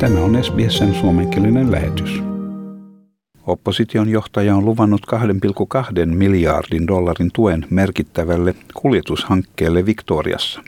Tämä on SBSn suomenkielinen lähetys. Opposition johtaja on luvannut 2,2 miljardin dollarin tuen merkittävälle kuljetushankkeelle Victoriassa.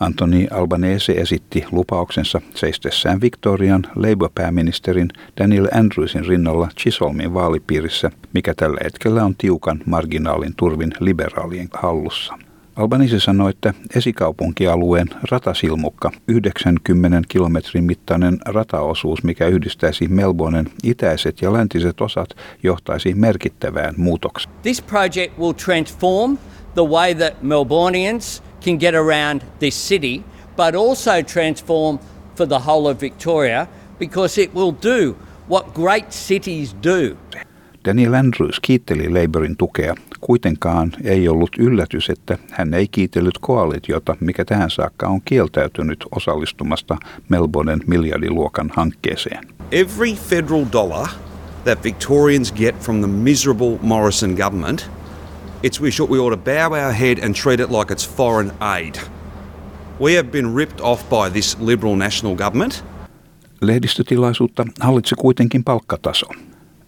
Antoni Albanese esitti lupauksensa seistessään Victorian Labour-pääministerin Daniel Andrewsin rinnalla Chisholmin vaalipiirissä, mikä tällä hetkellä on tiukan marginaalin turvin liberaalien hallussa. Albanese sanoi, että esikaupunkialueen ratasilmukka, 90 kilometrin mittainen rataosuus, mikä yhdistäisi Melbournen itäiset ja läntiset osat, johtaisi merkittävään muutokseen. This project will transform the way that Melbournians can get around this city, but also transform for the whole of Victoria because it will do what great cities do. Daniel Andrews kiitteli Labourin tukea. Kuitenkaan ei ollut yllätys, että hän ei kiitellyt koalitiota, mikä tähän saakka on kieltäytynyt osallistumasta Melbournen miljardiluokan hankkeeseen. Every federal dollar that Victorians get from the miserable Morrison government, it's we should we ought to bow our head and treat it like it's foreign aid. We have been ripped off by this Liberal National government. Lehdistötilaisuutta hallitsi kuitenkin palkkataso.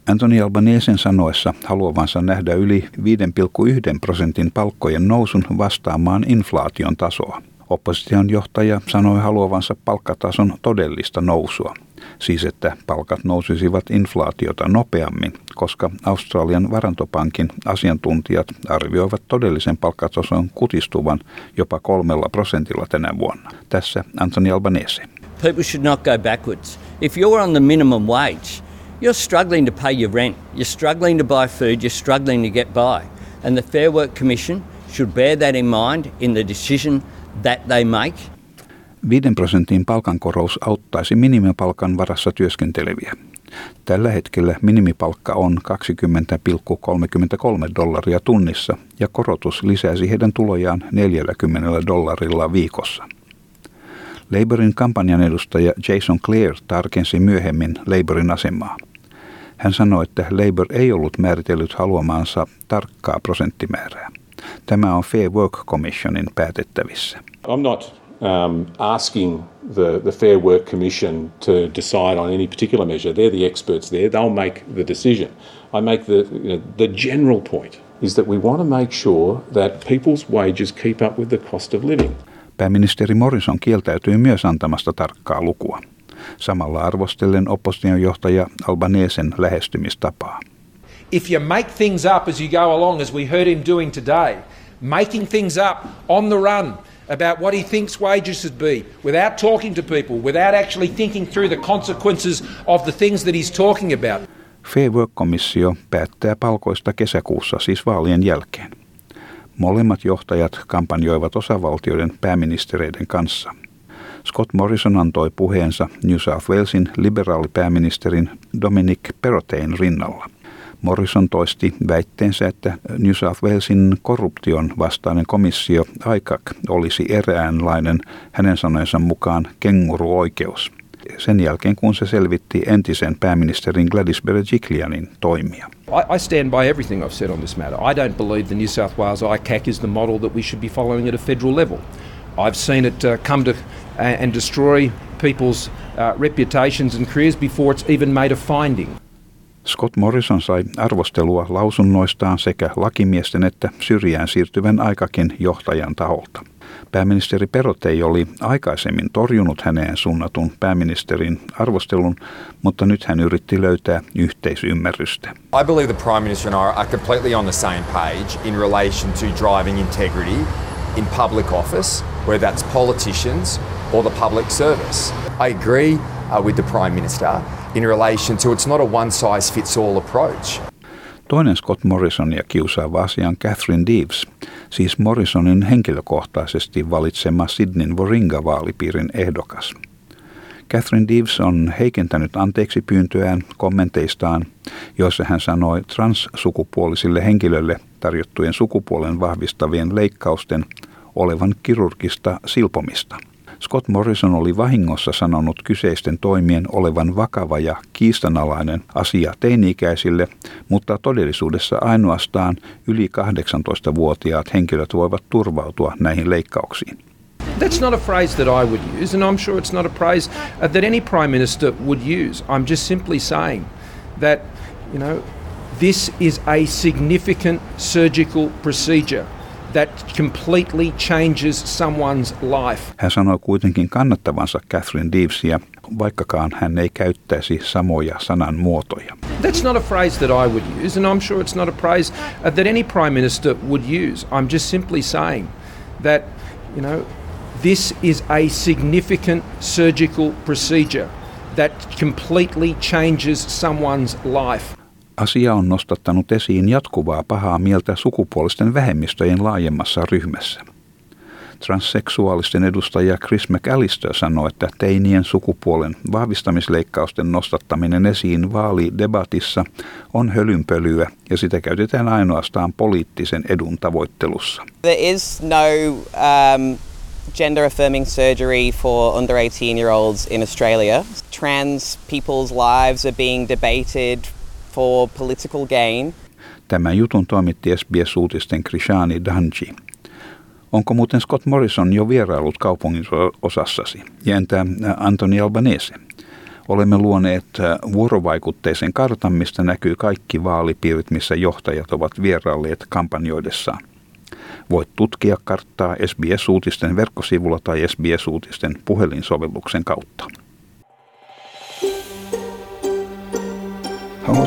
Anthony Albanesen sanoessa haluavansa nähdä yli 5,1 prosentin palkkojen nousun vastaamaan inflaation tasoa. Opposition johtaja sanoi haluavansa palkkatason todellista nousua, siis että palkat nousisivat inflaatiota nopeammin, koska Australian varantopankin asiantuntijat arvioivat todellisen palkkatason kutistuvan jopa kolmella prosentilla tänä vuonna. Tässä Anthony Albanese. People should not go backwards. If you're on the minimum wage, you're struggling to pay your rent, you're struggling to buy food, you're struggling to get by. And the Fair Work Commission should bear that in mind in the decision that they make. 5 prosentin palkankorous auttaisi minimipalkan varassa työskenteleviä. Tällä hetkellä minimipalkka on 20,33 dollaria tunnissa ja korotus lisäisi heidän tulojaan 40 dollarilla viikossa. Labourin kampanjan edustaja Jason Clear tarkensi myöhemmin Labourin asemaa. Hän sanoi, että Labour ei ollut määritellyt haluamaansa tarkkaa prosenttimäärää. Tämä on Fair Work Commissionin päätettävissä. I'm not um, asking the, the Fair Work Commission to decide on any particular measure. They're the experts there. They'll make the decision. I make the, you know, the general point is that we want to make sure that people's wages keep up with the cost of living. Pääministeri Morrison kieltäytyi myös antamasta tarkkaa lukua samalla arvostellen opposition johtaja Albanesen lähestymistapaa. If you make things up as you go along, as we heard him doing today, making things up on the run about what he thinks wages should be, without talking to people, without actually thinking through the consequences of the things that he's talking about. Fair Work-komissio päättää palkoista kesäkuussa, siis vaalien jälkeen. Molemmat johtajat kampanjoivat osavaltioiden pääministereiden kanssa – Scott Morrison antoi puheensa New South Walesin liberaalipääministerin Dominic Perrottein rinnalla. Morrison toisti väitteensä, että New South Walesin korruption vastainen komissio ICAC olisi eräänlainen hänen sanojensa mukaan kenguruoikeus. Sen jälkeen kun se selvitti entisen pääministerin Gladys Berejiklianin toimia. I, I stand by everything I've said on this matter. I don't believe the New South Wales ICAC is the model that we should be following at a federal level. I've seen it uh, come to and destroy people's uh, reputations and careers before it's even made a finding. Scott Morrison sai arvostelua lausunnoistaan sekä lakimiesten että syrjään siirtyvän aikakin johtajan taholta. Pääministeri Perotei oli aikaisemmin torjunut häneen suunnatun pääministerin arvostelun, mutta nyt hän yritti löytää yhteisymmärrystä. I believe the Prime Minister and I are completely on the same page in relation to driving integrity in public office, whether that's politicians or the public service. I agree with the Prime Minister in relation to it's not a one size fits all approach. Toinen Scott Morrisonia kiusaava asia on Catherine Deeves, siis Morrisonin henkilökohtaisesti valitsema Sydneyn Warringah-vaalipiirin ehdokas. Catherine Deeves on heikentänyt anteeksi pyyntöään kommenteistaan, joissa hän sanoi transsukupuolisille henkilöille tarjottujen sukupuolen vahvistavien leikkausten olevan kirurgista silpomista – Scott Morrison oli vahingossa sanonut kyseisten toimien olevan vakava ja kiistanalainen asia teini-ikäisille, mutta todellisuudessa ainoastaan yli 18-vuotiaat henkilöt voivat turvautua näihin leikkauksiin. That's not a phrase that I would use, and I'm sure it's not a phrase uh, that any Prime Minister would use. I'm just simply saying that, you know, this is a significant surgical procedure that completely changes someone's life. Hän sanoi kuitenkin kannattavansa Catherine Devesia, vaikkakaan hän ei käyttäisi samoja sanan muotoja. That's not a phrase that I would use, and I'm sure it's not a phrase uh, that any Prime Minister would use. I'm just simply saying that, you know, this is a significant surgical procedure that completely changes someone's life. Asia on nostattanut esiin jatkuvaa pahaa mieltä sukupuolisten vähemmistöjen laajemmassa ryhmässä. Transseksuaalisten edustaja Chris McAllister sanoi, että teinien sukupuolen vahvistamisleikkausten nostattaminen esiin vaalidebatissa on hölynpölyä ja sitä käytetään ainoastaan poliittisen edun tavoittelussa. There is no um, gender affirming surgery for under 18 year olds in Australia. Trans people's lives are being debated for political gain. Tämän jutun toimitti SBS-uutisten Krishani Danji. Onko muuten Scott Morrison jo vierailut kaupungin osassasi? Ja entä Antoni Albanese? Olemme luoneet vuorovaikutteisen kartan, mistä näkyy kaikki vaalipiirit, missä johtajat ovat vierailleet kampanjoidessaan. Voit tutkia karttaa SBS-uutisten verkkosivulla tai SBS-uutisten puhelinsovelluksen kautta.